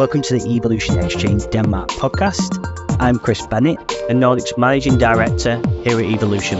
Welcome to the Evolution Exchange Denmark podcast. I'm Chris Bennett, the Nordics Managing Director here at Evolution.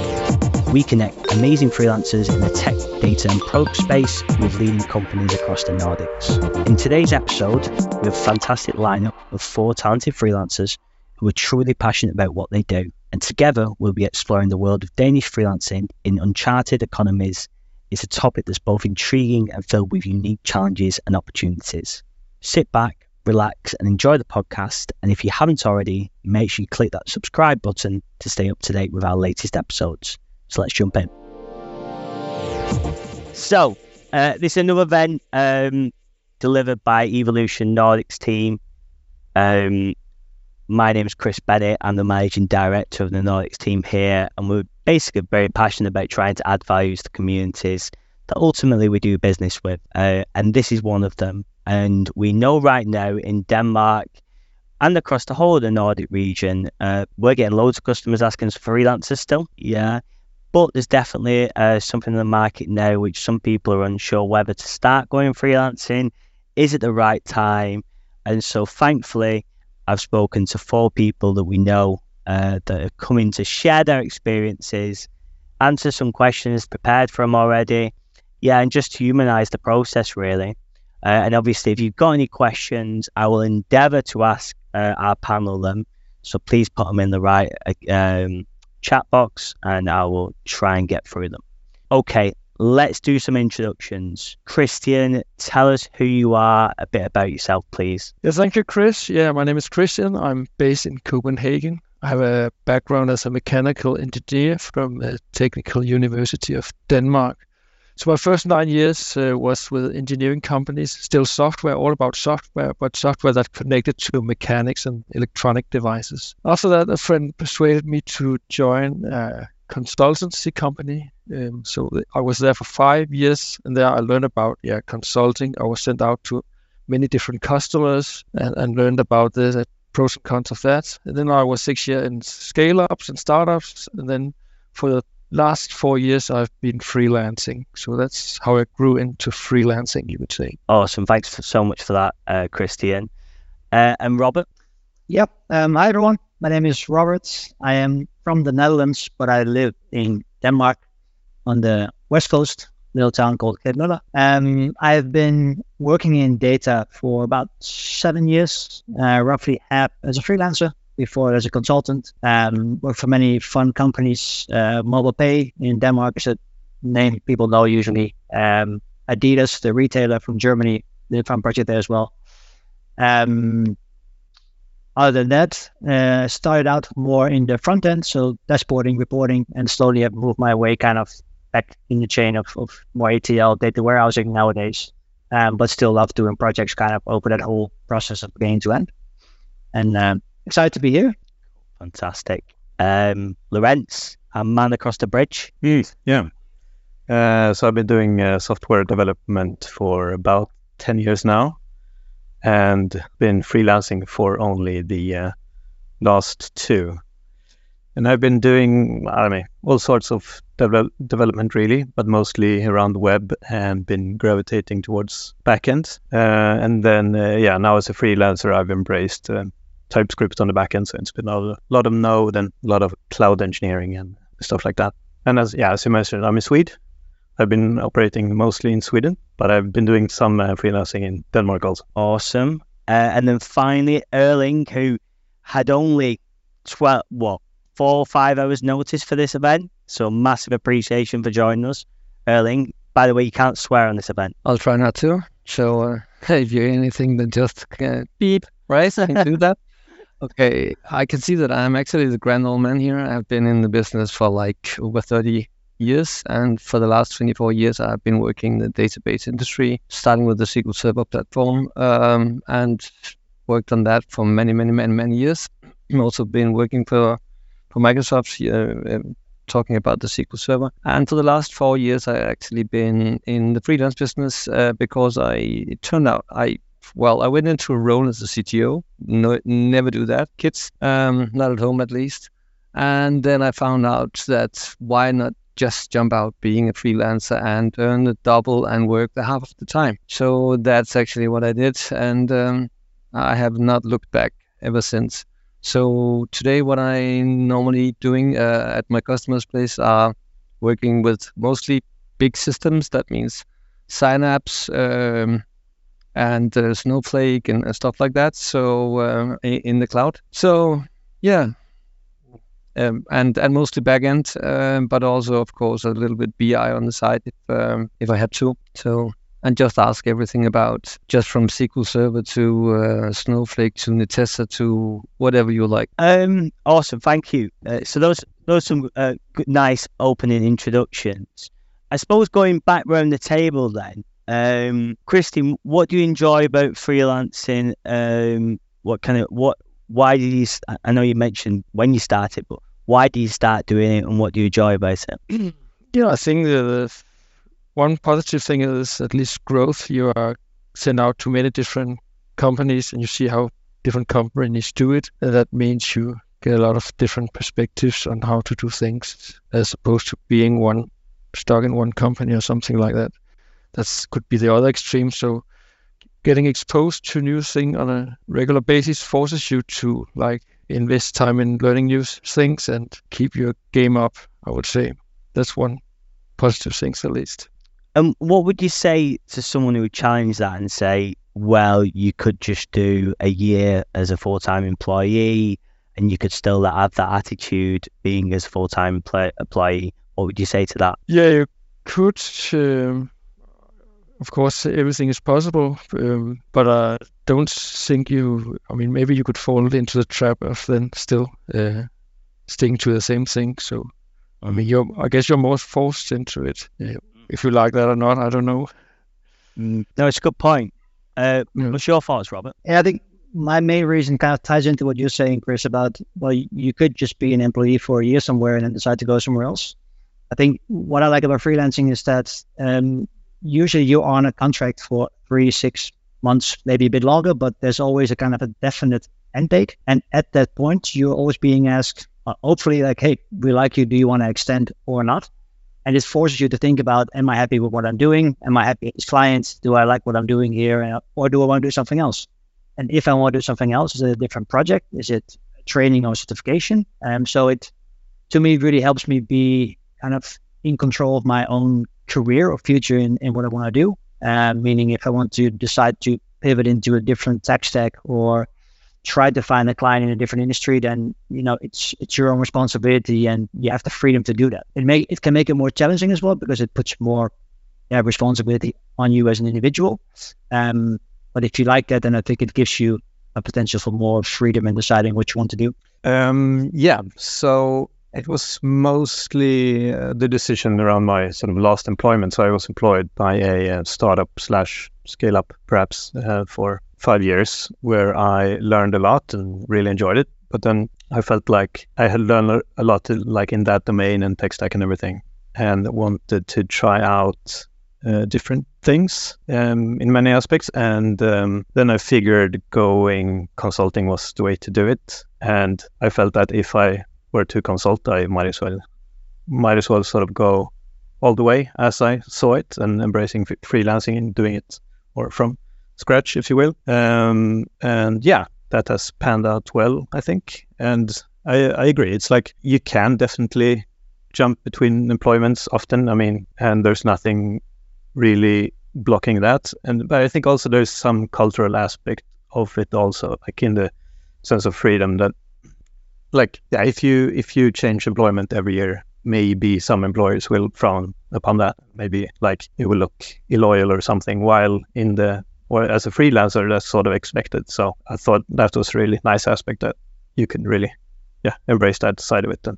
We connect amazing freelancers in the tech, data, and product space with leading companies across the Nordics. In today's episode, we have a fantastic lineup of four talented freelancers who are truly passionate about what they do. And together, we'll be exploring the world of Danish freelancing in uncharted economies. It's a topic that's both intriguing and filled with unique challenges and opportunities. Sit back, relax, and enjoy the podcast. And if you haven't already, make sure you click that subscribe button to stay up to date with our latest episodes. So let's jump in. So, uh, this is another event um, delivered by Evolution Nordics team. Um, my name is Chris Bennett. I'm the managing director of the Nordics team here, and we're basically very passionate about trying to add value to the communities that ultimately we do business with. Uh, and this is one of them. And we know right now in Denmark and across the whole of the Nordic region, uh, we're getting loads of customers asking us for freelancers still. Yeah. But there's definitely uh, something in the market now which some people are unsure whether to start going freelancing. Is it the right time? And so thankfully, I've spoken to four people that we know uh, that are coming to share their experiences, answer some questions, prepared for them already. Yeah, and just humanize the process really. Uh, and obviously, if you've got any questions, I will endeavor to ask uh, our panel them. So please put them in the right uh, um, chat box and I will try and get through them. Okay, let's do some introductions. Christian, tell us who you are, a bit about yourself, please. Yes, thank you, Chris. Yeah, my name is Christian. I'm based in Copenhagen. I have a background as a mechanical engineer from the Technical University of Denmark. So my first nine years uh, was with engineering companies, still software, all about software, but software that connected to mechanics and electronic devices. After that, a friend persuaded me to join a consultancy company um, so I was there for five years, and there I learned about yeah consulting. I was sent out to many different customers and, and learned about the pros and cons of that. And then I was six years in scale ups and startups, and then for the last four years I've been freelancing. So that's how I grew into freelancing, you would say. Awesome. Thanks so much for that, uh, Christian. Uh, and Robbert? Yep. Um, hi, everyone. My name is Robbert. I am from the Netherlands, but I live in Denmark on the west coast, little town called Klitmøller. Um, I've been working in data for about seven years, uh, roughly half as a freelancer, before as a consultant. Um, worked for many fun companies. Uh, MobilePay in Denmark is a name people know usually. Um, Adidas, the retailer from Germany, did a fun project there as well. Um, other than that, uh, started out more in the front end, so dashboarding, reporting, and slowly have moved my way kind of back in the chain of, of more ETL data warehousing nowadays. Um, but still love doing projects kind of over that whole process of beginning to end. And um, excited to be here. Fantastic. Um, Lorentz, a man across the bridge. Mm, yeah. Uh, so I've been doing uh, software development for about 10 years now and been freelancing for only the uh, last two and I've been doing, I mean, all sorts of development really, but mostly around the web and been gravitating towards backend. Uh, and then, uh, yeah, now as a freelancer, I've embraced uh, TypeScript on the backend. So it's been a lot of Node and a lot of cloud engineering and stuff like that. And as, yeah, as you mentioned, I'm in Sweden. I've been operating mostly in Sweden, but I've been doing some uh, freelancing in Denmark also. Awesome. Uh, and then finally, Erling, who had only 12, what, four or five hours notice for this event. So massive appreciation for joining us, Erling. By the way, you can't swear on this event. I'll try not to. So uh, if you hear anything, then just uh, beep, right? I can do that. Okay, I can see that I'm actually the grand old man here. I've been in the business for like over 30 years, and for the last 24 years, I've been working in the database industry, starting with the SQL Server platform, um, and worked on that for many, many, many, many years. I've also been working for for Microsoft, uh, um, talking about the SQL Server. And for the last four years, I actually been in the freelance business uh, because I it turned out I well I went into a role as a CTO. No, never do that, kids. Um, not at home at least. And then I found out that why not just jump out being a freelancer and earn the double and work the half of the time. So that's actually what I did. And um, I have not looked back ever since. So today, what I normally doing uh, at my customer's place are working with mostly big systems. That means Synapse um, and uh, Snowflake and, and, stuff like that. So uh, in the cloud. So yeah, um, and and mostly backend, um, but also of course a little bit BI on the side if um, if I had to. So and just ask everything about just from SQL Server to uh, Snowflake to Netezza to whatever you like. Um, awesome, thank you. Uh, so those those some uh, good, nice opening introductions. I suppose going back around the table then, um, Christy, what do you enjoy about freelancing? Um, what kind of what? Why did you? I know you mentioned when you started, but why do you start doing it, and what do you enjoy about it? Yeah, I think the one positive thing is at least growth. You are sent out to many different companies and you see how different companies do it. And that means you get a lot of different perspectives on how to do things as opposed to being one stuck in one company or something like that. That could be the other extreme. So getting exposed to new thing on a regular basis forces you to like invest time in learning new things and keep your game up. I would say that's one positive thing at least. And what would you say to someone who would challenge that and say, well, you could just do a year as a full time employee and you could still have that attitude being as full time employee? What would you say to that? Yeah, you could. Um, of course, everything is possible, um, but I don't think you. I mean, maybe you could fall into the trap of then still uh, sticking to the same thing. So, I mean, you're. I guess you're more forced into it. Yeah if you like that or not, I don't know. Mm, no, it's a good point. Uh, yeah. What's your thoughts, Robbert? Yeah, I think my main reason kind of ties into what you're saying, Chris, about well, you could just be an employee for a year somewhere and then decide to go somewhere else. I think what I like about freelancing is that um, usually you're on a contract for three, six months, maybe a bit longer, but there's always a kind of a definite end date. And at that point, you're always being asked, uh, hopefully, like, hey, we like you. Do you want to extend or not? and it forces you to think about am i happy with what i'm doing am i happy as clients do i like what i'm doing here or do i want to do something else and if i want to do something else is it a different project is it training or certification um, so it to me really helps me be kind of in control of my own career or future in, in what i want to do uh, meaning if i want to decide to pivot into a different tech stack or try to find a client in a different industry, then you know it's it's your own responsibility, and you have the freedom to do that. It may it can make it more challenging as well because it puts more yeah, responsibility on you as an individual. Um, but if you like that, then I think it gives you a potential for more freedom in deciding what you want to do. Um, yeah. So it was mostly uh, the decision around my sort of last employment. So I was employed by a uh, startup slash scale up, perhaps, uh, for five years where I learned a lot and really enjoyed it. But then I felt like I had learned a lot, to, like in that domain and tech stack and everything, and wanted to try out uh, different things um, in many aspects. And um, then I figured going consulting was the way to do it. And I felt that if I were to consult, I might as well might as well sort of go all the way as I saw it and embracing freelancing and doing it or from scratch, if you will. Um, and yeah, that has panned out well, I think. And I, I agree. It's like you can definitely jump between employments often. I mean, and there's nothing really blocking that. And but I think also there's some cultural aspect of it also, like in the sense of freedom that like yeah, if you if you change employment every year, maybe some employers will frown upon that. Maybe like it will look illoyal or something. While in the or as a freelancer, that's sort of expected. So I thought that was really nice aspect that you can really, yeah, embrace that side of it and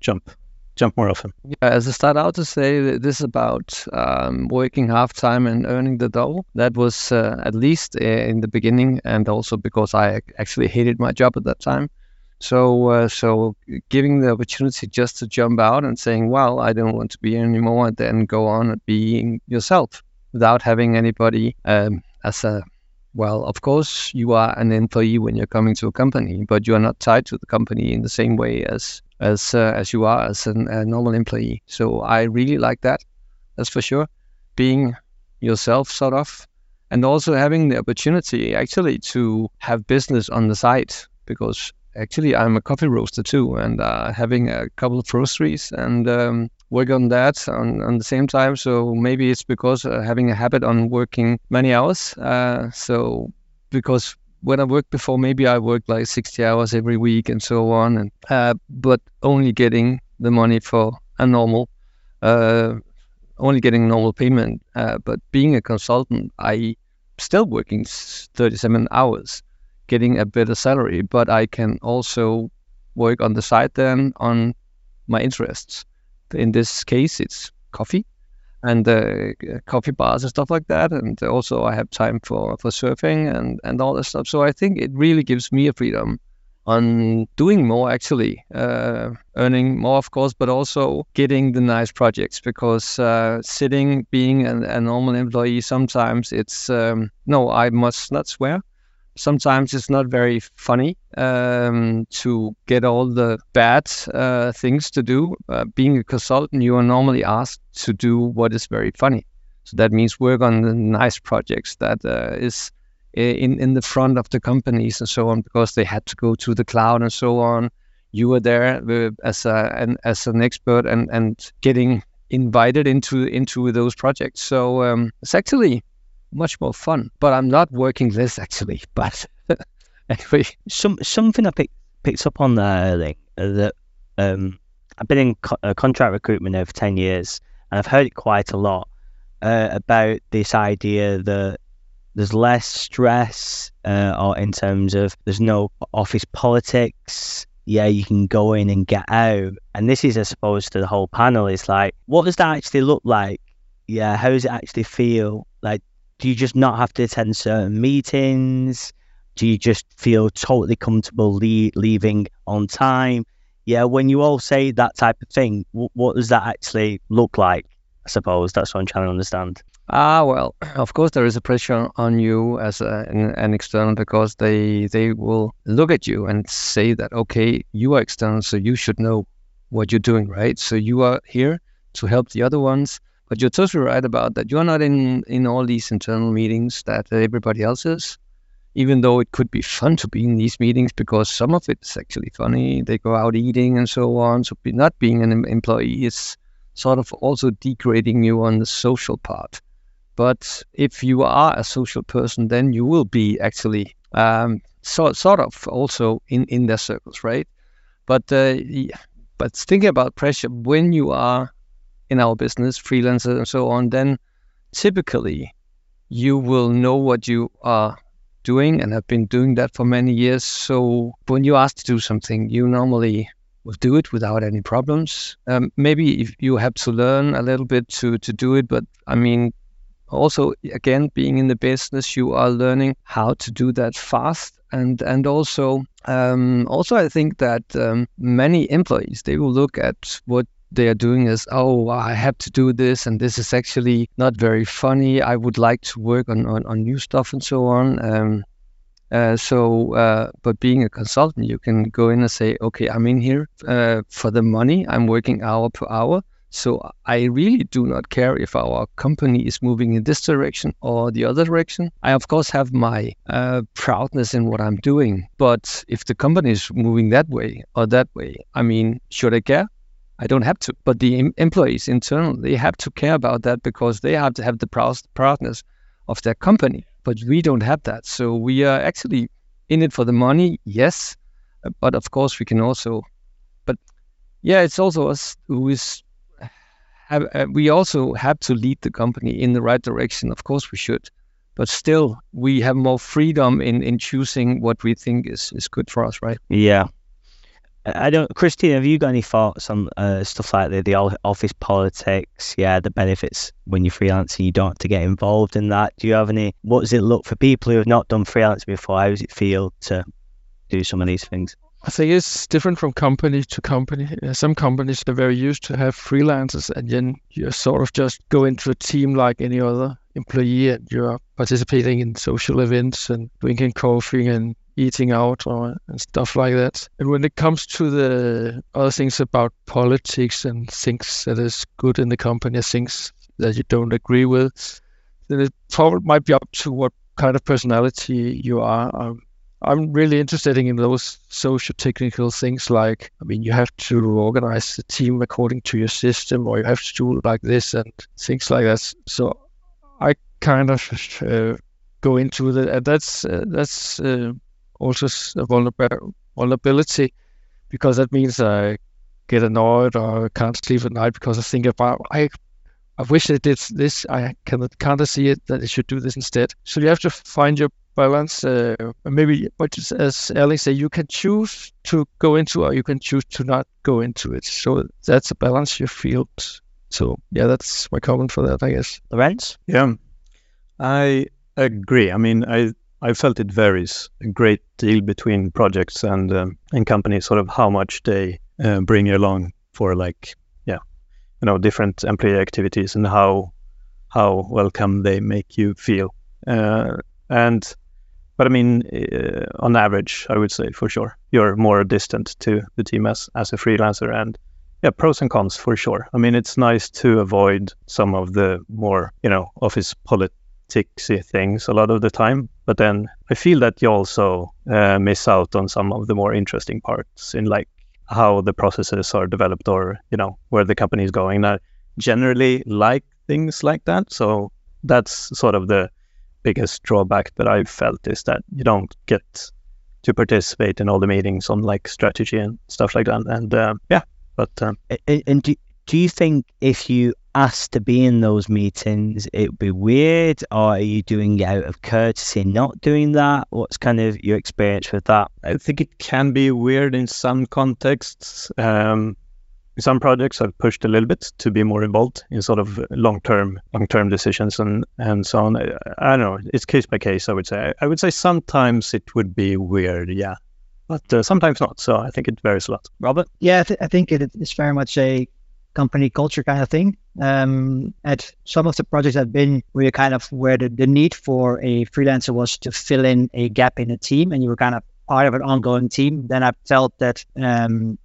jump jump more often. Yeah, as I start out to say, this is about um, working half time and earning the double. That was uh, at least uh, in the beginning, and also because I actually hated my job at that time. So, uh, so giving the opportunity just to jump out and saying, "Well, I don't want to be anymore," and then go on being yourself without having anybody um, as a well, of course, you are an employee when you're coming to a company, but you are not tied to the company in the same way as as uh, as you are as an, a normal employee. So I really like that. That's for sure. Being yourself, sort of, and also having the opportunity actually to have business on the side because actually I'm a coffee roaster too, and uh, having a couple of roasteries and um, work on that on, on the same time. So maybe it's because uh, having a habit on working many hours. Uh, so because when I worked before, maybe I worked like 60 hours every week and so on, and uh, but only getting the money for a normal, uh, only getting normal payment. Uh, but being a consultant, I still working 37 hours, getting a better salary, but I can also work on the side then on my interests. In this case, it's coffee and uh, coffee bars and stuff like that. And also, I have time for, for surfing and, and all that stuff. So I think it really gives me a freedom on doing more, actually, uh, earning more, of course, but also getting the nice projects because uh, sitting, being a, a, normal employee, sometimes it's um, no, I must not swear sometimes it's not very funny um, to get all the bad uh, things to do. Uh, being a consultant, you are normally asked to do what is very funny. So that means work on the nice projects that uh, is in in the front of the companies and so on because they had to go to the cloud and so on. You were there uh, as a an, as an expert and and getting invited into into those projects. So um, it's actually much more fun. But I'm not working this actually. But anyway, some something I picked picked up on there early that um, I've been in co- uh, contract recruitment over ten years, and I've heard it quite a lot uh, about this idea that there's less stress, uh, or in terms of there's no office politics. Yeah, you can go in and get out. And this is, I suppose, to the whole panel. Is like, what does that actually look like? Yeah, how does it actually feel? Like, do you just not have to attend certain meetings? Do you just feel totally comfortable le- leaving on time? Yeah, when you all say that type of thing, w- what does that actually look like? I suppose that's what I'm trying to understand. Ah, well, of course there is a pressure on you as a, an, an, external because they they will look at you and say that okay, you are external, so you should know what you're doing, right? So you are here to help the other ones. But you're totally right about that. You're not in in all these internal meetings that everybody else is. Even though it could be fun to be in these meetings because some of it is actually funny. They go out eating and so on. So not being an employee is sort of also degrading you on the social part. But if you are a social person, then you will be actually um, so, sort of also in, in their circles, right? But uh, but thinking about pressure when you are in our business, freelancers and so on, then typically you will know what you are doing and have been doing that for many years. So when you ask to do something, you normally will do it without any problems. Um, maybe if you have to learn a little bit to, to do it, but I mean, also again, being in the business, you are learning how to do that fast. And and also um, also I think that um, many employees they will look at what they are doing is, oh, I have to do this, and this is actually not very funny. I would like to work on, on, on new stuff and so on. Um, uh, so, uh, but being a consultant, you can go in and say, okay, I'm in here uh, for the money. I'm working hour per hour. So I really do not care if our company is moving in this direction or the other direction. I of course have my uh, proudness in what I'm doing, but if the company is moving that way or that way, I mean, should I care? I don't have to. But the em- employees internal, they have to care about that because they have to have the proudness of their company. But we don't have that. So we are actually in it for the money, yes. But of course, we can also. But yeah, it's also us who is. Have, uh, we also have to lead the company in the right direction. Of course, we should. But still, we have more freedom in, in choosing what we think is, is good for us, right? Yeah, I don't, Christine. Have you got any thoughts on uh, stuff like the the office politics? Yeah, the benefits when you're freelancing, you don't have to get involved in that. Do you have any? What does it look for people who have not done freelancing before? How does it feel to do some of these things? I think it's different from company to company. Some companies are very used to have freelancers, and then you sort of just go into a team like any other employee, and you're participating in social events and drinking coffee and eating out or and stuff like that. And when it comes to the other things about politics and things that is good in the company, things that you don't agree with, then it probably might be up to what kind of personality you are. Um, I'm really interested in those social technical things like, I mean, you have to organize the team according to your system, or you have to do like this and things like that. So I kind of uh, go into that. And that's uh, that's uh, also a vulnerability because that means I get annoyed or can't sleep at night because I think about I I wish they did this. I cannot can't I see it that they should do this instead. So you have to find your balance. Uh, maybe what as Erling say, you can choose to go into or you can choose to not go into it. So that's a balance you feel. So yeah, that's my comment for that, I guess. Lorentz? Yeah, I agree. I mean, I I felt it varies a great deal between projects and um, and companies, sort of how much they uh, bring you along for like yeah, you know, different employee activities and how how welcome they make you feel. Uh, and but I mean, uh, on average, I would say for sure you're more distant to the team as as a freelancer, and yeah, pros and cons for sure. I mean, it's nice to avoid some of the more you know office politicsy things a lot of the time, but then I feel that you also uh, miss out on some of the more interesting parts in like how the processes are developed or you know where the company is going. I generally like things like that, so that's sort of the biggest drawback that I've felt is that you don't get to participate in all the meetings on like strategy and stuff like that. And uh, yeah, but um, and, and do, do you think if you asked to be in those meetings, it would be weird, or are you doing it out of courtesy not doing that? What's kind of your experience with that? I think it can be weird in some contexts. Um, some projects I've pushed a little bit to be more involved in sort of long-term long-term decisions and and so on. I, I don't know. It's case by case. I would say. I would say sometimes it would be weird, yeah, but uh, sometimes not. So I think it varies a lot. Robbert? Yeah, I, th- I think it is very much a company culture kind of thing. Um, at some of the projects I've been, where you kind of where the, the need for a freelancer was to fill in a gap in a team, and you were kind of part of an ongoing team. Then I felt that um,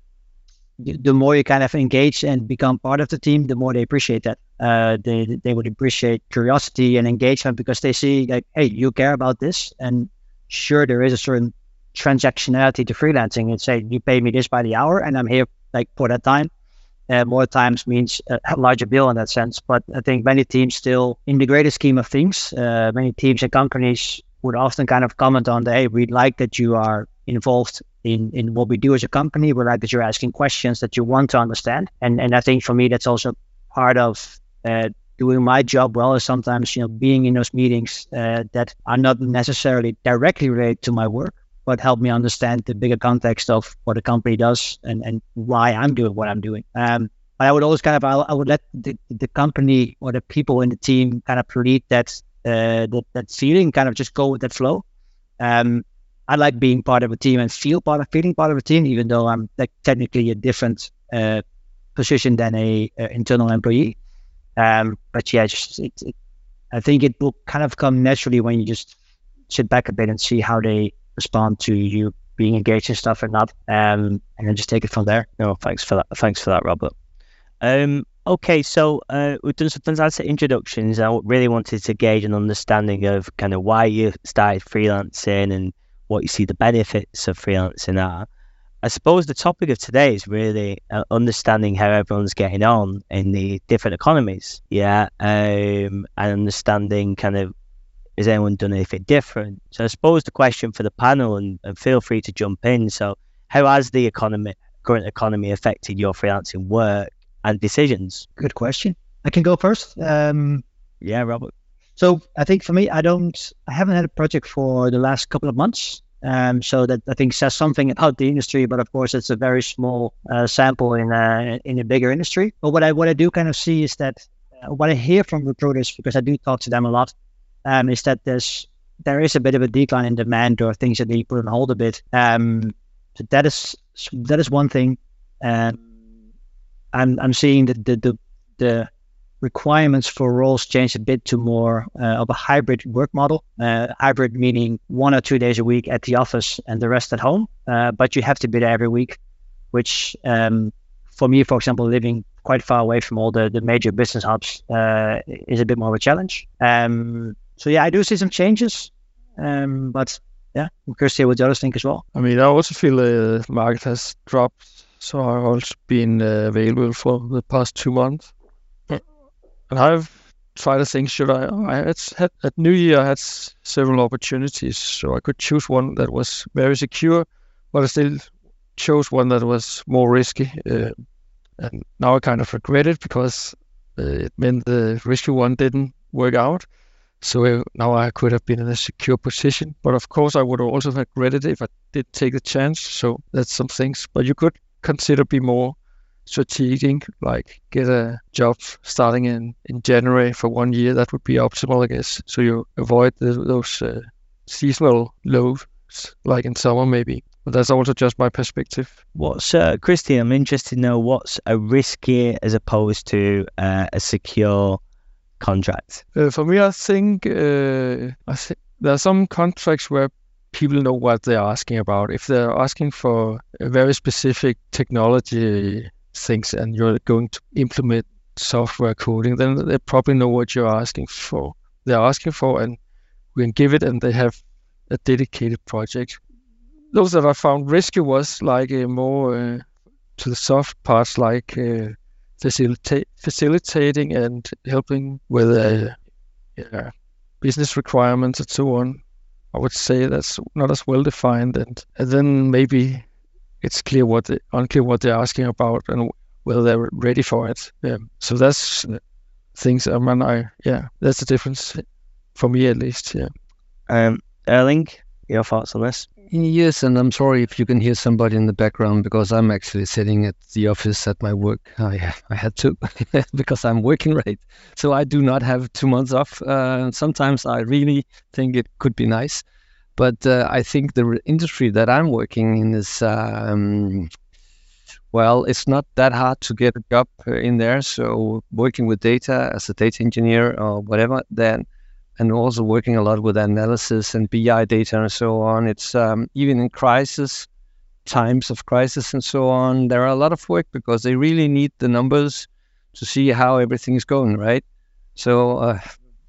the more you kind of engage and become part of the team, the more they appreciate that. Uh, they they would appreciate curiosity and engagement because they see like, hey, you care about this, and sure, there is a certain transactionality to freelancing. And say you pay me this by the hour, and I'm here like for that time. Uh, more times means a larger bill in that sense. But I think many teams still, in the greater scheme of things, uh, many teams and companies would often kind of comment on the, hey, we'd like that you are involved in, in what we do as a company. We like that you're asking questions that you want to understand. And and I think for me that's also part of uh, doing my job well is sometimes you know being in those meetings uh, that are not necessarily directly related to my work, but help me understand the bigger context of what the company does and, and why I'm doing what I'm doing. Um, I would always kind of I, I would let the, the company or the people in the team kind of lead that uh, that that feeling, kind of just go with that flow. Um, I like being part of a team and feel part of feeling part of a team, even though I'm like technically a different uh, position than a, a, internal employee. Um, but yeah, just it, it, I think it will kind of come naturally when you just sit back a bit and see how they respond to you being engaged in stuff or not, um, and then just take it from there. No, thanks for that. Thanks for that, Robbert. Um, okay, so uh, we've done some fantastic introductions. I really wanted to gauge an understanding of kind of why you started freelancing and what you see the benefits of freelancing are. I suppose the topic of today is really uh, understanding how everyone's getting on in the different economies. Yeah, um, and understanding kind of has anyone done anything different. So I suppose the question for the panel, and, and feel free to jump in. So, how has the economy, current economy, affected your freelancing work and decisions? Good question. I can go first. Um, yeah, Robbert. So I think for me, I don't, I haven't had a project for the last couple of months. Um, so that I think says something about the industry, but of course it's a very small uh, sample in a in a bigger industry. But what I what I do kind of see is that uh, what I hear from recruiters because I do talk to them a lot um, is that there's there is a bit of a decline in demand or things that they put on hold a bit. Um, so that is that is one thing. Um, I'm I'm seeing that the the the requirements for roles change a bit to more uh, of a hybrid work model. Uh, hybrid meaning one or two days a week at the office and the rest at home. Uh, but you have to be there every week, which um, for me, for example, living quite far away from all the, the major business hubs uh, is a bit more of a challenge. Um, so yeah, I do see some changes, um, but yeah, I'm curious to hear what the others think as well. I mean, I also feel the market has dropped, so I've also been uh, available for the past two months, and I've tried to think should I? I had, had at New Year I had several opportunities, so I could choose one that was very secure, but I still chose one that was more risky. Uh, and now I kind of regret it because uh, it meant the risky one didn't work out. So uh, now I could have been in a secure position. But of course, I would also have regretted it if I did take the chance. So that's some things. But you could consider be more strategic, like get a job starting in, in January for one year. That would be optimal, I guess. So you avoid the, those uh, seasonal lows, like in summer maybe. But that's also just my perspective. What's uh, Christian? I'm interested to know what's a riskier as opposed to uh, a secure contract. Uh, for me, I think uh, I there are some contracts where people know what they're asking about. If they're asking for a very specific technology things and you're going to implement software coding, then they probably know what you're asking for. They're asking for, and we can give it, and they have a dedicated project. Those that I found risky was like a more uh, to the soft parts, like uh, facilitate, facilitating and helping with uh, yeah, business requirements and so on. I would say that's not as well defined, and, and then maybe it's clear what they, unclear what they're asking about and whether they're ready for it. Yeah. So that's things. I mean, I yeah, that's the difference for me at least. Yeah. Um, Erling, your thoughts on this? Yes, and I'm sorry if you can hear somebody in the background because I'm actually sitting at the office at my work. I I had to because I'm working right, so I do not have two months off. Uh, sometimes I really think it could be nice, but uh, I think the industry that I'm working in is um, well, it's not that hard to get a job uh, in there. So working with data as a data engineer or whatever, then and also working a lot with analysis and BI data and so on. It's um, even in crisis times of crisis and so on, there are a lot of work because they really need the numbers to see how everything is going, right? So, uh,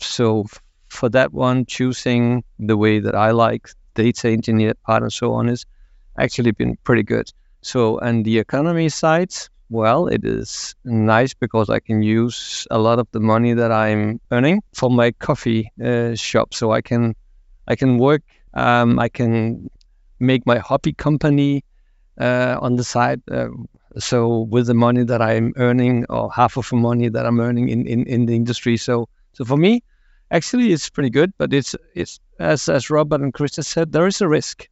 so for that one, choosing the way that I like data engineer part and so on is actually been pretty good. So, and the economy side, well, it is nice because I can use a lot of the money that I'm earning for my coffee uh, shop. So I can, I can work. Um, I can make my hobby company uh, on the side. Uh, so with the money that I'm earning, or half of the money that I'm earning in, in, in the industry. So so for me, actually, it's pretty good. But it's it's as as Robbert and Krista said, there is a risk.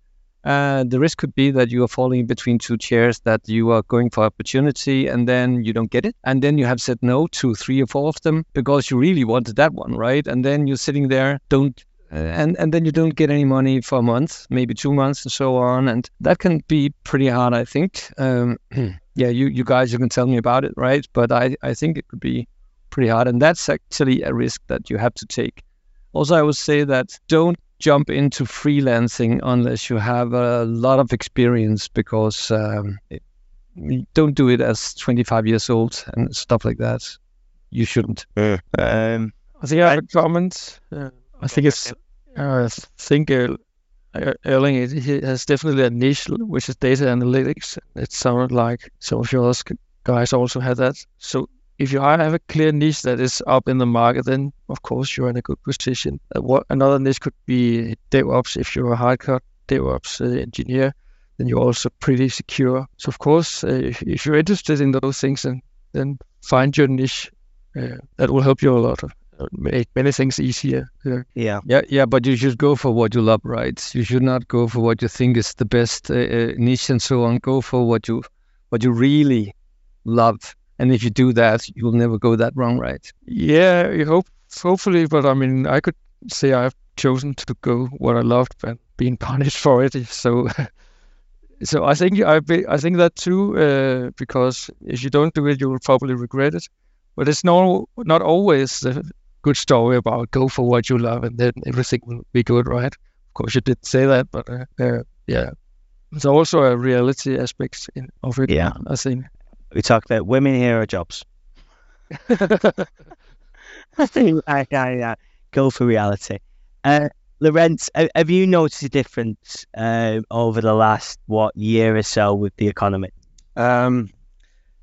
Uh, the risk could be that you are falling between two chairs, that you are going for opportunity and then you don't get it. And then you have said no to three or four of them because you really wanted that one, right? And then you're sitting there, don't, uh, and, and then you don't get any money for a month, maybe two months and so on. And that can be pretty hard, I think. Um, yeah, you, you guys, you can tell me about it, right? But I, I think it could be pretty hard. And that's actually a risk that you have to take. Also, I would say that don't jump into freelancing unless you have a lot of experience because um, it, don't do it as 25 years old and stuff like that. You shouldn't. Um, I think I have a comment. Uh, I think it's. Uh, I think uh, Erling it, he has definitely a niche which is data analytics. It sounded like some of your guys also had that. So if you have a clear niche that is up in the market, then of course you're in a good position. Uh, what another niche could be DevOps. If you're a hardcore DevOps uh, engineer, then you're also pretty secure. So of course, uh, if, if, you're interested in those things, then then find your niche. Uh, that will help you a lot. Make many things easier. Yeah. yeah. Yeah, but you should go for what you love, right? You should not go for what you think is the best niche and so on. Go for what you what you really love and if you do that, you'll never go that wrong, right? Yeah, you hope, hopefully. But I mean, I could say I've chosen to go what I loved and being punished for it. So, so I think I be, I think that too. Uh, because if you don't do it, you will probably regret it. But it's no not always a good story about go for what you love and then everything will be good, right? Of course, you did say that, but uh, uh, yeah, there's also a reality aspect in, of it. Yeah, I think we talk about women here hero jobs. I, think I, uh, go for reality. Uh, Lorentz, have you noticed a difference uh, over the last what year or so with the economy? Um,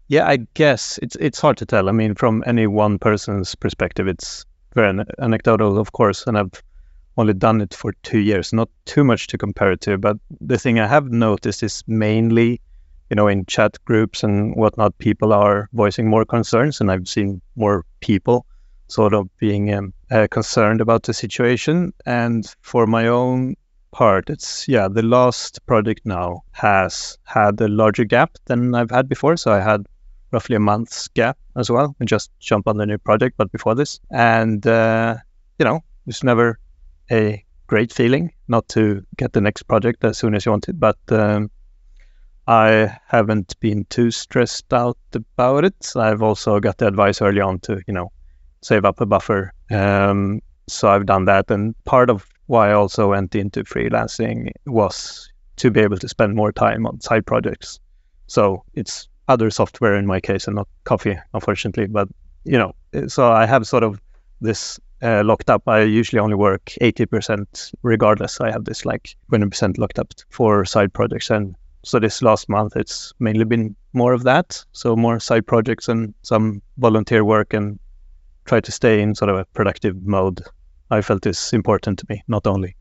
yeah, I guess it's it's hard to tell. I mean, from any one person's perspective, it's very anecdotal, of course, and I've only done it for two years, not too much to compare it to. But the thing I have noticed is mainly, you know, in chat groups and whatnot, people are voicing more concerns, and I've seen more people sort of being um, uh, concerned about the situation. And for my own part, it's yeah, the last project now has had a larger gap than I've had before. So I had roughly a month's gap as well, and just jump on the new project. But before this, and uh, you know, it's never a great feeling not to get the next project as soon as you want it, but. Um, I haven't been too stressed out about it. I've also got the advice early on to, you know, save up a buffer. Um, so I've done that. And part of why I also went into freelancing was to be able to spend more time on side projects. So it's other software in my case and not coffee, unfortunately. But, you know, so I have sort of this uh, locked up. I usually only work 80% regardless. I have this like 20% locked up for side projects. And so this last month, it's mainly been more of that. So more side projects and some volunteer work and try to stay in sort of a productive mode. I felt is important to me, not only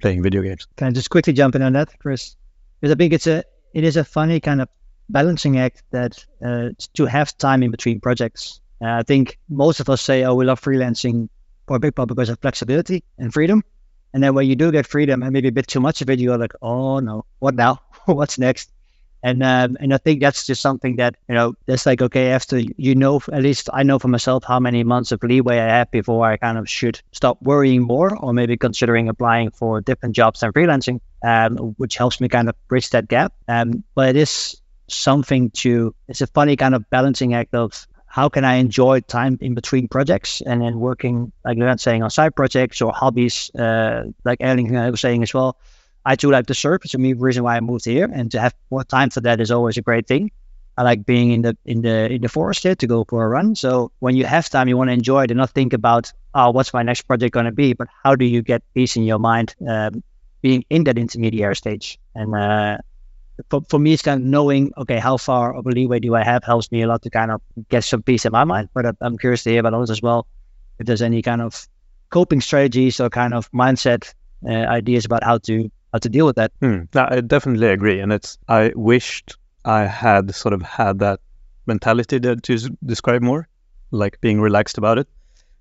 playing video games. Can I just quickly jump in on that, Chris? Because I think it's a it is a funny kind of balancing act that uh, to have time in between projects. Uh, I think most of us say, "Oh, we love freelancing for a big part because of flexibility and freedom." And then when you do get freedom and maybe a bit too much of it, you're like, "Oh no, what now? What's next?" And um, and I think that's just something that you know, that's like okay, after you know, at least I know for myself how many months of leeway I have before I kind of should stop worrying more, or maybe considering applying for different jobs and freelancing, um, which helps me kind of bridge that gap. Um, but it is something to, it's a funny kind of balancing act of how can I enjoy time in between projects and then working, like you're saying, on side projects or hobbies, uh, like Erling was saying as well. I do like the surf. It's a reason why I moved here, and to have more time for that is always a great thing. I like being in the in the in the forest here to go for a run. So when you have time, you want to enjoy it and not think about oh, what's my next project going to be, but how do you get peace in your mind, um, being in that intermediary stage. And uh, for for me, it's kind of knowing okay, how far of a leeway do I have helps me a lot to kind of get some peace in my mind. But I'm curious to hear about others as well, if there's any kind of coping strategies or kind of mindset uh, ideas about how to how to deal with that. Hmm. No, I definitely agree, and it's I wished I had sort of had that mentality that describe more, like being relaxed about it.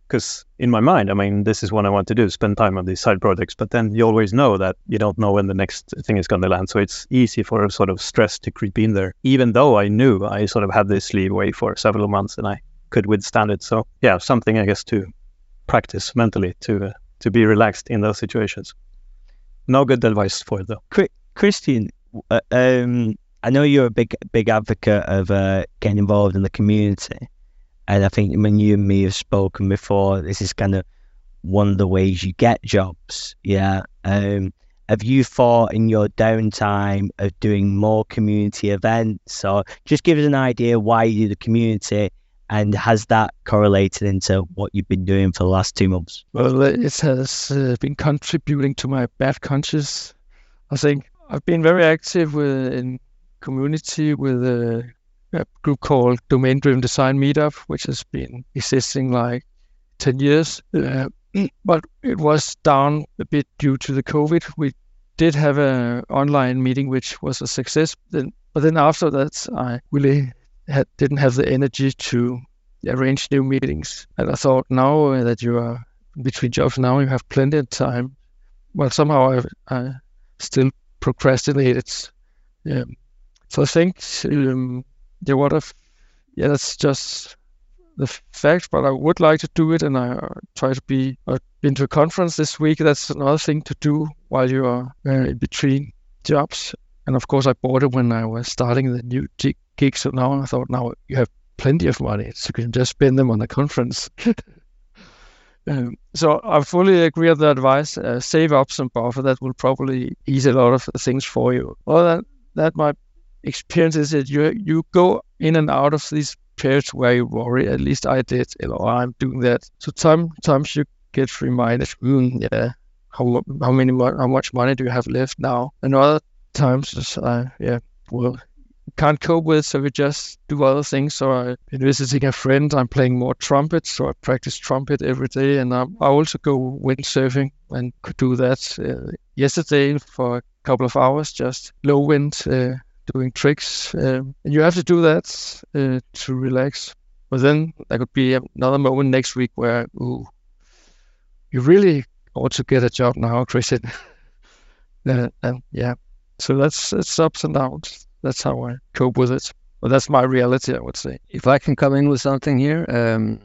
Because in my mind, I mean, this is what I want to do: spend time on these side projects. But then you always know that you don't know when the next thing is going to land, so it's easy for a sort of stress to creep in there. Even though I knew I sort of had this leeway for several months and I could withstand it. So yeah, something I guess to practice mentally to uh, to be relaxed in those situations. No good advice for. Chri- Christian, uh, um, I know you're a big big advocate of uh, getting involved in the community, and I think when you and me have spoken before, this is kind of one of the ways you get jobs. Yeah. Um, have you thought in your downtime of doing more community events, or just give us an idea why you do the community, and has that correlated into what you've been doing for the last two months? Well, it has uh, been contributing to my bad conscience. I think I've been very active with, in community with a, a group called Domain Driven Design Meetup, which has been existing like 10 years. Uh, but it was down a bit due to the COVID. We did have an online meeting, which was a success. Then, but then after that, I really had, didn't have the energy to arrange new meetings. And I thought now that you are between jobs now, you have plenty of time. Well, somehow I, I still procrastinated. Yeah. So I think um, yeah, what if yeah, that's just the fact. But I would like to do it, and I uh, try to be. I've been to a conference this week. That's another thing to do while you are uh, in between jobs. And of course, I bought it when I was starting the new gig. So now I thought, now you have plenty of money, so you can just spend them on a conference. um, so I fully agree with the advice. Uh, save up some buffer. That will probably ease a lot of things for you. Well, that that my experience is that you you go in and out of these periods where you worry. At least I did. You know, I'm doing that. So sometimes you get reminded, mm, yeah, how how many how much money do you have left now? And other times, uh, yeah, well, can't cope with, so we just do other things. So been visiting a friend. I'm playing more trumpet, so I practice trumpet every day, and um, I also go windsurfing and could do that uh, yesterday for a couple of hours, just low wind, uh, doing tricks. Um, and you have to do that uh, to relax. But then there could be another moment next week where, ooh, you really ought to get a job now, Christian. uh, and yeah, so that's it's ups and downs that's how I cope with it. But that's my reality, I would say. If I can come in with something here, um,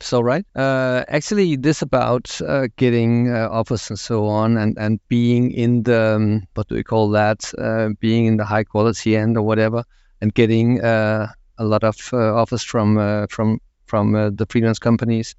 so right. Uh, actually, this about uh, getting uh, offers and so on, and and being in the um, what do we call that? Uh, being in the high quality end or whatever, and getting uh, a lot of uh, offers from from from the freelance companies.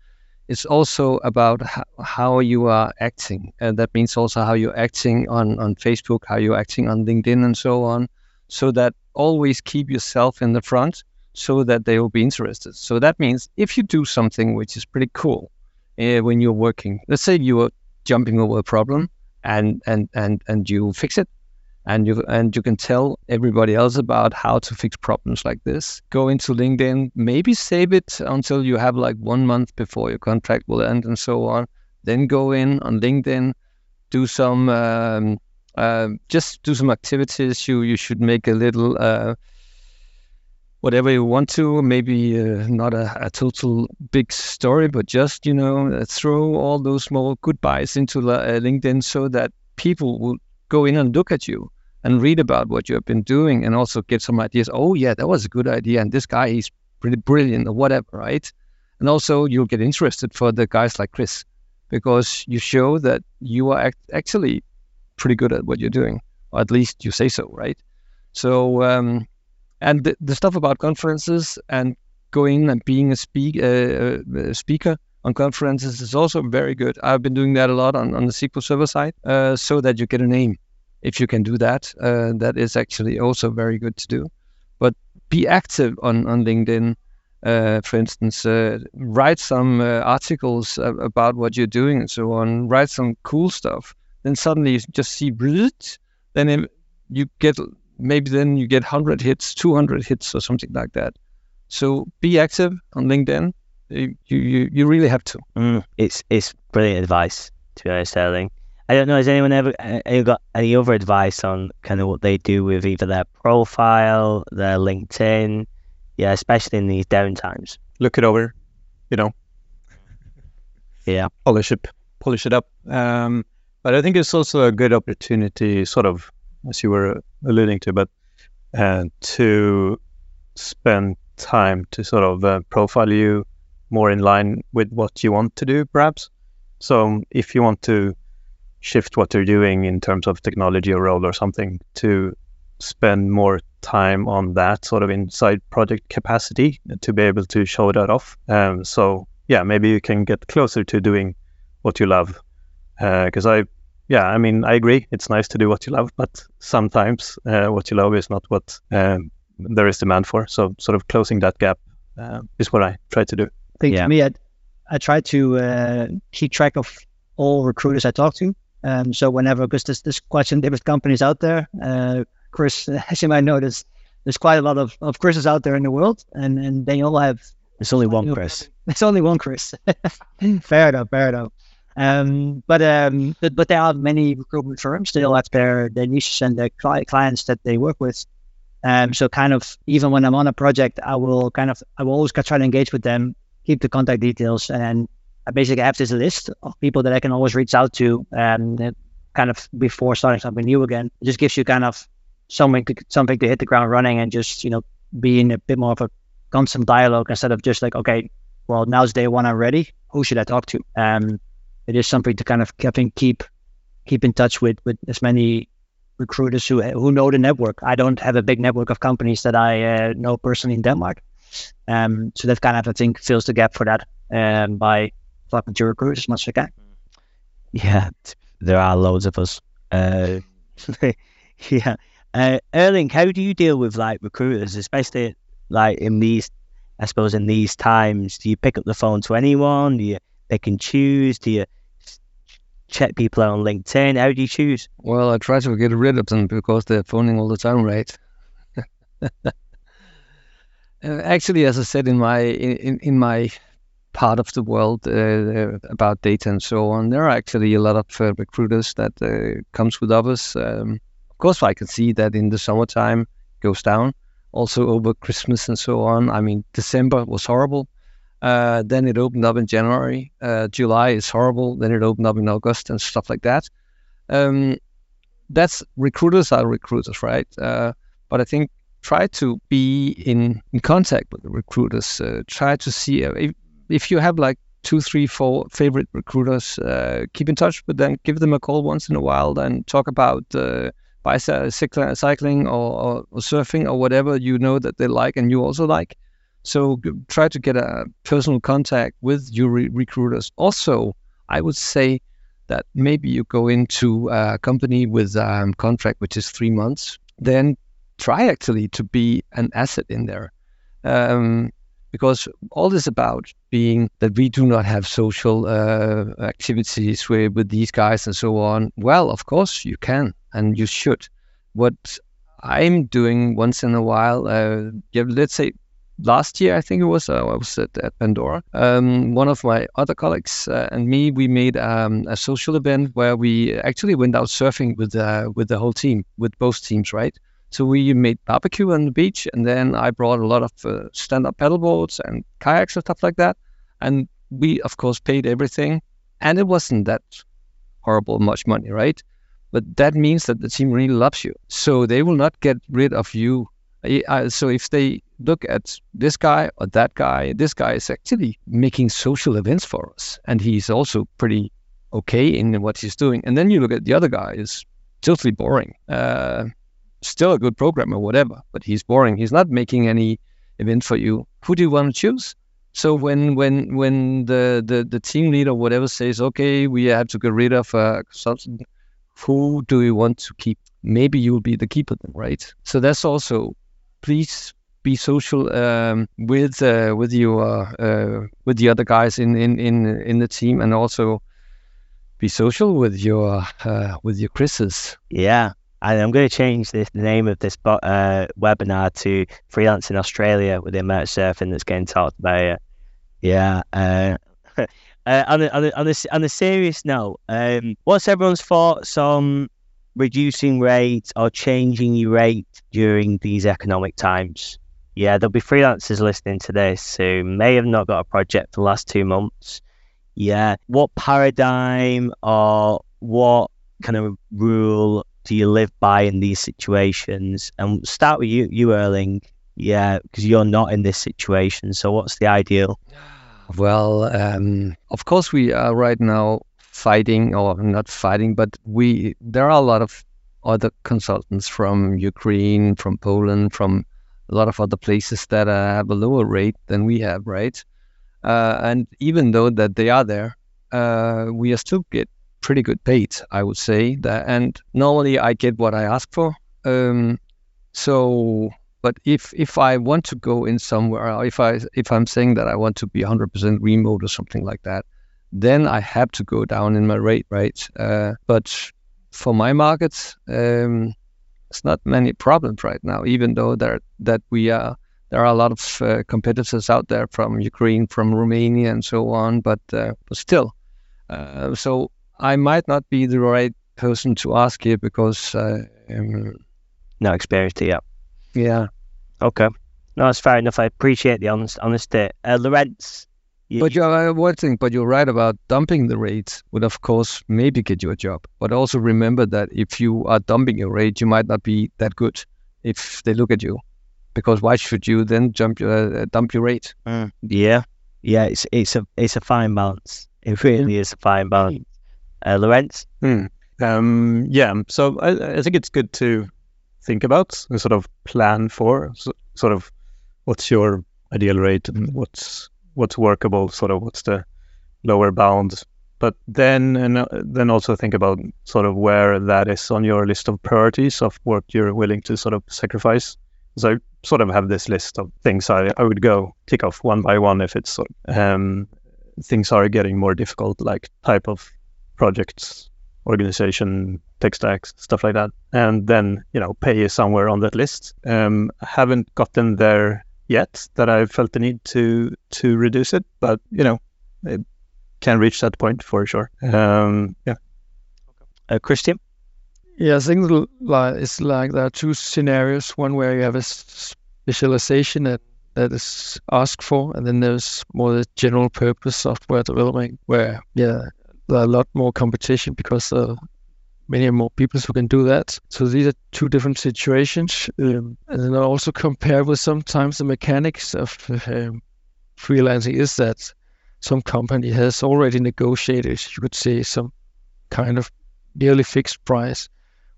It's also about how you are acting, and that means also how you're acting on on Facebook, how you're acting on LinkedIn, and so on so that always keep yourself in the front so that they will be interested. So that means if you do something which is pretty cool uh, when you're working, let's say you are jumping over a problem and and and and you fix it and you and you can tell everybody else about how to fix problems like this. Go into LinkedIn, maybe save it until you have like one month before your contract will end and so on. Then go in on LinkedIn, do some um, uh, just do some activities. You you should make a little uh, whatever you want to. Maybe uh, not a, a, total big story, but just you know uh, throw all those small goodbyes into uh, LinkedIn so that people will go in and look at you and read about what you have been doing and also get some ideas. Oh yeah, that was a good idea, and this guy he's pretty brilliant or whatever, right? And also you'll get interested for the guys like Chris because you show that you are act- actually pretty good at what you're doing, or at least you say so, right? So, um, and the, the, stuff about conferences and going and being a, speak, uh, a speaker on conferences is also very good. I've been doing that a lot on, on the SQL Server side, uh, so that you get a name. If you can do that, uh, that is actually also very good to do. But be active on, on LinkedIn. Uh, for instance, uh, write some uh, articles about what you're doing and so on. Write some cool stuff then suddenly you just see then you get maybe then you get 100 hits 200 hits or something like that so be active on linkedin you you, you really have to mm, it's it's brilliant advice to be honest Erling. I don't know. Has anyone ever any got any other advice on kind of what they do with either their profile, their LinkedIn? Yeah, especially in these down times. Look it over, you know. Yeah. Polish it, polish it up. Um, but I think it's also a good opportunity, sort of, as you were alluding to, but uh, to spend time to sort of uh, profile you more in line with what you want to do, perhaps. So if you want to shift what you're doing in terms of technology or role or something to spend more time on that sort of inside project capacity to be able to show that off. Um, so yeah, maybe you can get closer to doing what you love because uh, I, yeah, I mean, I agree. It's nice to do what you love, but sometimes uh, what you love is not what um, there is demand for. So, sort of closing that gap uh, is what I try to do. I think yeah. to me, I, I try to uh, keep track of all recruiters I talk to. Um, so whenever, because there's, there's quite some different companies out there. Uh, Chris, as you might notice, there's quite a lot of, of Chris's out there in the world, and, and they all have. There's only one Chris. It's only one Chris. fair enough, fair enough. Um, but, um, but but there are many recruitment firms still at their their niches and their cli- clients that they work with. Um, so kind of even when I'm on a project, I will kind of I will always try to engage with them, keep the contact details, and I basically have this list of people that I can always reach out to, and um, kind of before starting something new again. It just gives you kind of something to, something to hit the ground running and just you know be in a bit more of a constant dialogue instead of just like okay, well now's day one, I'm ready. Who should I talk to? Um, it is something to kind of I think keep keep in touch with with as many recruiters who who know the network. I don't have a big network of companies that I uh, know personally in Denmark, um, so that kind of I think fills the gap for that um, by talking to recruiters as much as I can. Yeah, there are loads of us. Uh, yeah, uh, Erling, how do you deal with like recruiters, especially like in these I suppose in these times, do you pick up the phone to anyone? Do you pick and choose? Do you check people out on LinkedIn? How do you choose? Well, I try to get rid of them because they're phoning all the time, right? Uh, actually, as I said in my in, in my part of the world uh, about data and so on, there are actually a lot of uh, recruiters that uh, comes with others. Um, of course, I can see that in the summertime goes down. Also over Christmas and so on. I mean, December was horrible. Uh, then it opened up in January. Uh, July is horrible. Then it opened up in August and stuff like that. Um, that's recruiters are recruiters, right? Uh, but I think try to be in, in contact with the recruiters. Uh, try to see uh, if, if you have like two, three, four favorite recruiters, keep in touch with them. Give them a call once in a while and talk about bicycling or, or, or surfing or whatever you know that they like and you also like. So try to get a personal contact with your re- recruiters. Also, I would say that maybe you go into a company with a um, contract which is three months, then try actually to be an asset in there. Um, because all this about being that we do not have social uh, activities with, with these guys and so on. Well, of course you can and you should. What I'm doing once in a while, uh, let's say last year, I think it was, uh, I was at, at Pandora. Um, one of my other colleagues uh, and me, we made um, a social event where we actually went out surfing with uh, with the whole team, with both teams, right? So we made barbecue on the beach, and then I brought a lot of uh, stand-up paddleboards and kayaks and stuff like that. And we, of course, paid everything, and it wasn't that horrible much money, right? But that means that the team really loves you, so they will not get rid of you. So if they look at this guy or that guy, this guy is actually making social events for us, and he's also pretty okay in what he's doing. And then you look at the other guy is totally boring. Uh, still a good programmer, whatever, but he's boring. He's not making any event for you. Who do you want to choose? So when when when the, the, the team leader whatever says, okay, we have to get rid of a consultant, who do you want to keep? Maybe you'll be the keeper right? So that's also please be social um, with uh, with your uh, with the other guys in, in, in, in the team and also be social with your uh, with your Chris's. Yeah, and I'm going to change this, the name of this uh, webinar to Freelance in Australia with the of surfing that's getting talked about. Yeah. Uh, uh, on, a, on, a, on, a, on a serious note, um, what's everyone's thoughts on reducing rates or changing your rate during these economic times? Yeah, there'll be freelancers listening to this who may have not got a project for the last two months. Yeah. What paradigm or what kind of rule do you live by in these situations? And start with you, you Erling. Yeah, because you're not in this situation. So what's the ideal? Well, um, of course we are right now fighting, or not fighting, but we there are a lot of other consultants from Ukraine, from Poland, from a lot of other places that uh, have a lower rate than we have, right? Uh, and even though that they are there, uh, we are still get pretty good paid, I would say. That, and normally I get what I ask for. Um, so, but if if I want to go in somewhere, if I if I'm saying that I want to be 100% remote or something like that, then I have to go down in my rate, right? Uh, but for my markets, um, it's not many problems right now. Even though there that we are there are a lot of uh, competitors out there from Ukraine, from Romania, and so on. But uh, but still, uh, so I might not be the right person to ask here because uh, um, no experience to. Yeah. Okay. No, that's fair enough. I appreciate the honest honesty. Uh, Lorentz. You, but you're uh, one thing, but you're right about dumping the rates would of course maybe get you a job. But also remember that if you are dumping your rate, you might not be that good if they look at you, because why should you then jump your uh, dump your rate? Mm, yeah, yeah. It's it's a it's a fine balance. It really is a fine balance. Uh, Lorentz? Hmm. Um, yeah, so I, I, think it's good to think about and sort of plan for so, sort of what's your ideal rate and what's what's workable, sort of what's the lower bound. But then and uh, then also think about sort of where that is on your list of priorities of what you're willing to sort of sacrifice. So sort of have this list of things I, I would go tick off one by one if it's sort of, um, things are getting more difficult, like type of projects, organization, tech stacks, stuff like that. And then, you know, pay is somewhere on that list. Um, haven't gotten there yet that I felt the need to to reduce it, but you know, it can reach that point for sure. Um, yeah. Uh, Christian? Yeah, I think it's like there are two scenarios. One where you have a specialization that, that is asked for, and then there's more the general purpose software development, where yeah, there are a lot more competition because uh, many more people who can do that. So these are two different situations, um, and then I also compare with sometimes the mechanics of um, freelancing is that some company has already negotiated, you could say, some kind of nearly fixed price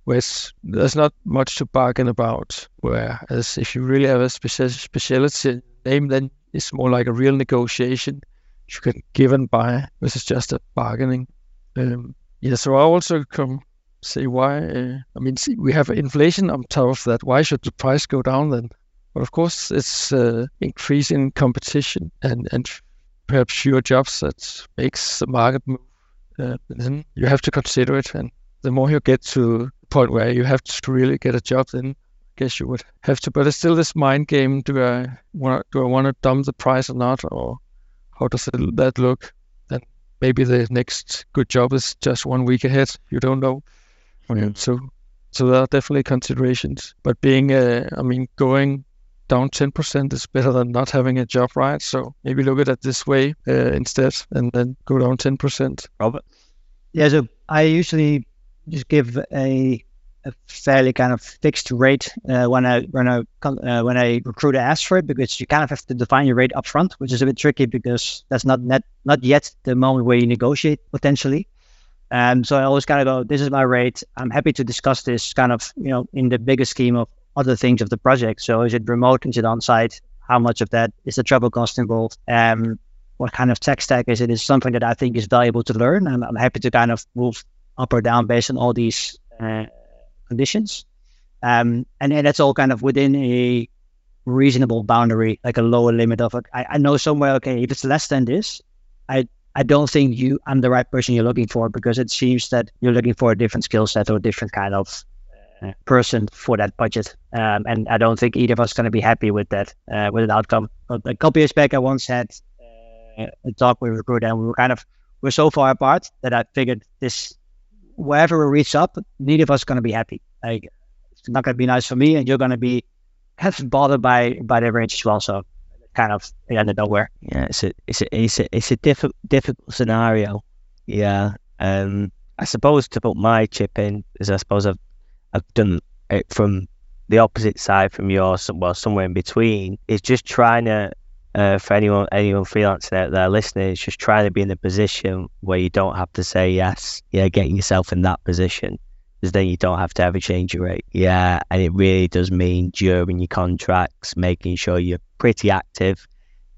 where there's not much to bargain about. Whereas if you really have a special specialty name, then it's more like a real negotiation. You can give and buy versus just a bargaining. Um, yeah, so I also come say why. Uh, I mean, see, we have inflation on top of that. Why should the price go down then? But of course, it's uh, increasing competition and and perhaps fewer jobs that makes the market move. Uh, then you have to consider it, and the more you get to the point where you have to really get a job, then I guess you would have to. But it's still this mind game: do I want do I want to dump the price or not, or how does that look? Maybe the next good job is just one week ahead. You don't know. Mm. So so there are definitely considerations. But being, uh, I mean, going down 10% is better than not having a job, right? So maybe look at it this way uh, instead, and then go down 10%. Robbert? Yeah, so I usually just give a, a fairly kind of fixed rate uh, when I when I con- uh, when a recruiter asks for it because you kind of have to define your rate upfront, which is a bit tricky because that's not net, not yet the moment where you negotiate potentially. Um, so I always kind of go, this is my rate. I'm happy to discuss this kind of you know in the bigger scheme of other things of the project. So is it remote? Is it on site? How much of that is the travel cost involved? Um, what kind of tech stack is it? Is something that I think is valuable to learn, and I'm happy to kind of move up or down based on all these uh, conditions. Um, and, and that's all kind of within a reasonable boundary, like a lower limit of. I, I know somewhere, okay, if it's less than this, I I don't think you I'm the right person you're looking for because it seems that you're looking for a different skill set or a different kind of uh, person for that budget. Um, and I don't think either of us going to be happy with that uh, with an outcome. But a couple years back, I once had uh, a talk with a recruiter, and we were kind of we're so far apart that I figured this wherever we reach up, neither of us going to be happy. Like it's not going to be nice for me, and you're going to be of bothered by by the range as well. So kind of the end of nowhere. Yeah, it's a it's a it's a it's a difficult difficult scenario. Yeah. Um I suppose to put my chip in is I suppose I've I've done it from the opposite side from yours, well, somewhere in between. Is just trying to uh, for anyone anyone freelancing out there listening, it's just trying to be in a position where you don't have to say yes. Yeah, getting yourself in that position. Because then you don't have to ever change your rate. Yeah, and it really does mean during your contracts, making sure you're pretty active.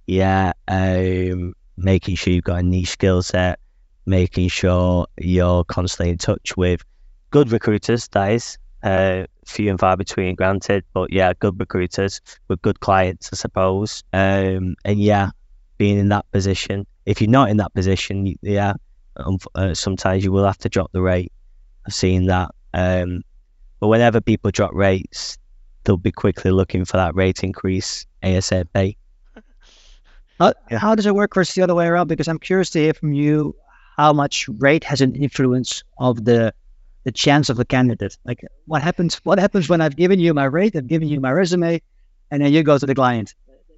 Yeah, um, making sure you've got a niche skill set, making sure you're constantly in touch with good recruiters, that is. Uh, few and far between, granted, but yeah, good recruiters with good clients, I suppose. Um, and yeah, being in that position. If you're not in that position, yeah, um, uh, sometimes you will have to drop the rate. I've seen that. Um, but whenever people drop rates, they'll be quickly looking for that rate increase ASAP. How, Yeah. how does it work, Chris, the other way around? Because I'm curious to hear from you how much rate has an influence of the the chance of the candidate. Like what happens what happens when I've given you my rate, I've given you my resume, and then you go to the client.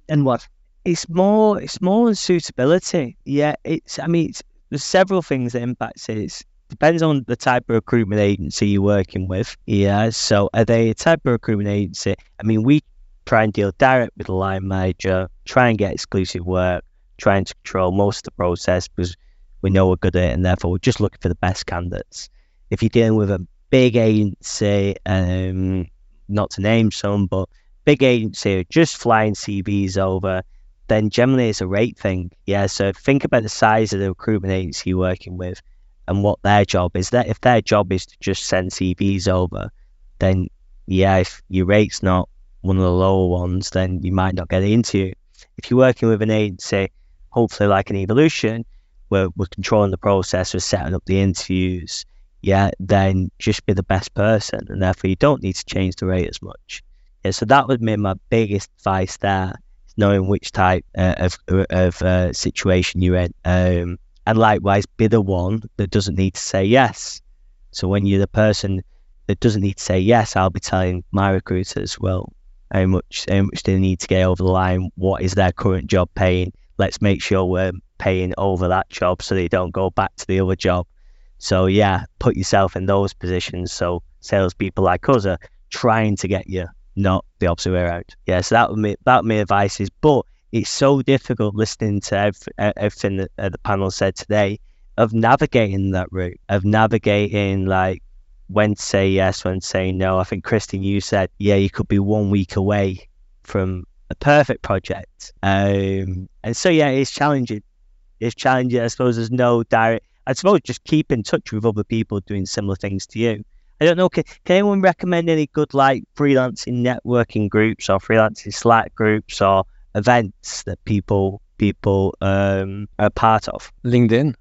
And what? It's more, it's more on suitability. Yeah, it's. I mean, it's, there's several things that impacts it. It's, depends on the type of recruitment agency you're working with. Yeah, so are they a type of recruitment agency? I mean, we try and deal direct with the line manager, try and get exclusive work, trying to control most of the process because we know we're good at it, and therefore we're just looking for the best candidates. If you're dealing with a big agency, um, not to name some, but big agency just flying CVs over, then generally it's a rate thing. Yeah, so think about the size of the recruitment agency you're working with and what their job is. That if their job is to just send CVs over, then yeah, if your rate's not one of the lower ones, then you might not get interview. If you're working with an agency, hopefully like an evolution, where we're controlling the process, we're setting up the interviews, yeah, then just be the best person, and therefore you don't need to change the rate as much. Yeah, so that would be my biggest advice there, knowing which type uh, of of uh, situation you're in, um, and likewise be the one that doesn't need to say yes. So when you're the person that doesn't need to say yes, I'll be telling my recruiters, well, how much how much they need to get over the line, what is their current job paying. Let's make sure we're paying over that job so they don't go back to the other job. So yeah, put yourself in those positions. So salespeople like us are trying to get you, not the opposite way around. Yeah, so that would be that would be advice is, but it's so difficult listening to every, everything that uh, the panel said today of navigating that route, of navigating like when to say yes, when to say no. I think Christian, you said, yeah, you could be one week away from a perfect project. Um, and so yeah, it's challenging. It's challenging. I suppose there's no direct. I suppose just keep in touch with other people doing similar things to you. I don't know. Can, can anyone recommend any good like freelancing networking groups or freelancing Slack groups or events that people people um, are part of? LinkedIn.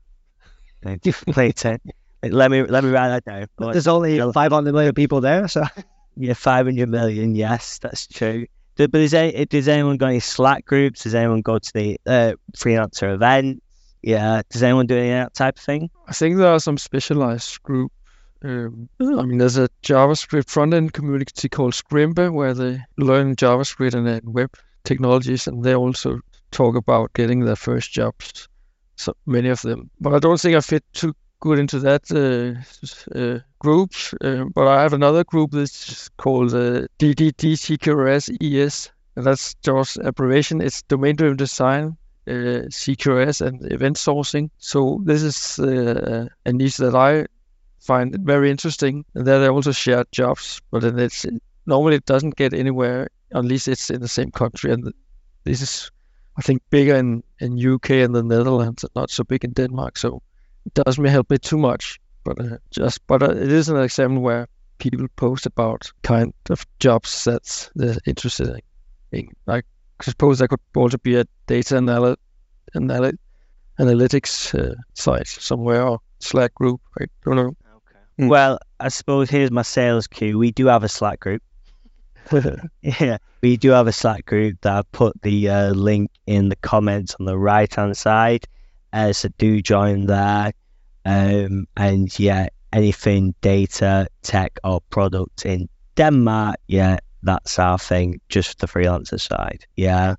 LinkedIn. let me let me write that down. But There's only 500 million people there, so yeah, 500 million. Yes, that's true. But is any, does anyone go any Slack groups? Does anyone go to the uh, freelancer event? Yeah. Does anyone do any that type of thing? I think there are some specialized group. Um, I mean, there's a JavaScript front-end community called Scrimba where they learn JavaScript and then web technologies, and they also talk about getting their first jobs. So many of them, but I don't think I fit too good into that uh, uh, group. Uh, but I have another group that's called uh, DDD ES, and that's just abbreviation. It's domain-driven design, uh, CQRS, and event sourcing. So this is uh, a niche that I find very interesting. And there they also share jobs, but then it's normally it doesn't get anywhere unless it's in the same country. And this is, I think, bigger in in UK and the Netherlands, and not so big in Denmark. So it doesn't help me too much, but uh, just but uh, it is an example where people post about kind of jobs that they're interested in. Like, I suppose that could also be a data anal- anal- analytics uh, site somewhere or Slack group. I don't know. Okay. Mm. Well, I suppose here's my sales cue. We do have a Slack group. yeah, we do have a Slack group that I put the uh, link in the comments on the right hand side. Uh, so do join there. Um, and yeah, anything data, tech, or product in Denmark, yeah, that's our thing, just the freelancer side. Yeah.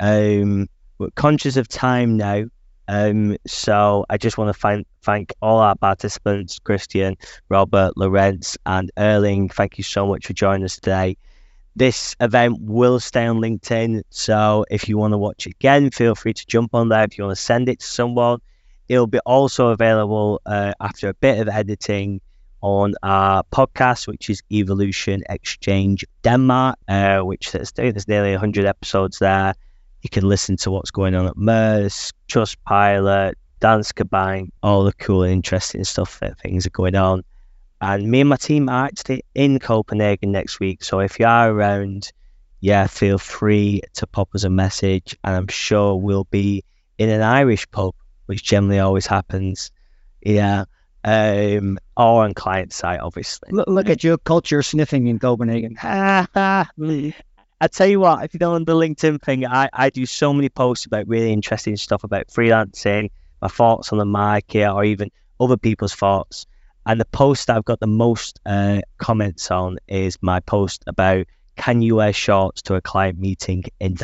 Um, we're conscious of time now. Um, so I just want to thank thank all our participants, Christian, Robbert, Lorentz, and Erling. Thank you so much for joining us today. This event will stay on LinkedIn. So if you want to watch again, feel free to jump on there. If you want to send it to someone, it'll be also available uh, after a bit of editing on our podcast, which is Evolution Exchange Denmark, uh, which there's, there's nearly 100 episodes there. You can listen to what's going on at Maersk, Trustpilot, Danske Bank, all the cool, interesting stuff that things are going on. And me and my team are actually in Copenhagen next week. So if you are around, yeah, feel free to pop us a message. And I'm sure we'll be in an Irish pub, which generally always happens. Yeah. Um, or on client side, obviously. Look, look at your culture sniffing in Copenhagen. I tell you what, if you don't know the LinkedIn thing, I, I do so many posts about really interesting stuff about freelancing, my thoughts on the market, or even other people's thoughts. And the post I've got the most uh, comments on is my post about can you wear shorts to a client meeting in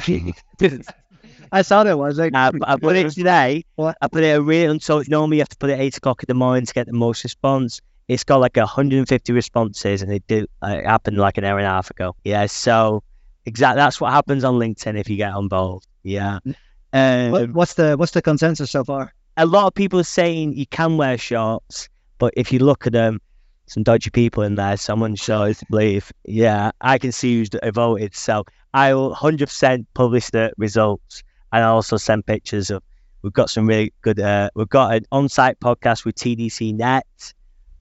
I saw that was like I, I put it today. What? I put it a really so normally you have to put it eight o'clock in the morning to get the most response. It's got like 150 responses, and it did uh, it happened like an hour and a half ago. Yeah, so exactly that's what happens on LinkedIn if you get involved. Yeah. Um, what, what's the what's the consensus so far? A lot of people are saying you can wear shorts. But if you look at them, some dodgy people in there. Someone shows believe, yeah, I can see who's voted. So I will 100% publish the results and I also send pictures of. We've got some really good. Uh, we've got an on-site podcast with TDC Net.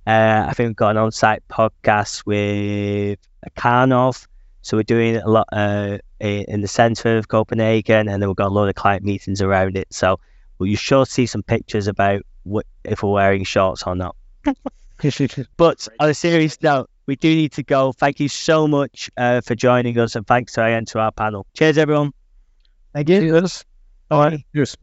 Uh, I think we've got an on-site podcast with Karnov. So we're doing a lot uh, in the centre of Copenhagen, and then we've got a lot of client meetings around it. So well, you sure see some pictures about what, if we're wearing shorts or not. But on a serious note, we do need to go. Thank you so much uh, for joining us, and thanks again to our panel. Cheers, everyone. Thank you. Cheers. Bye. Cheers.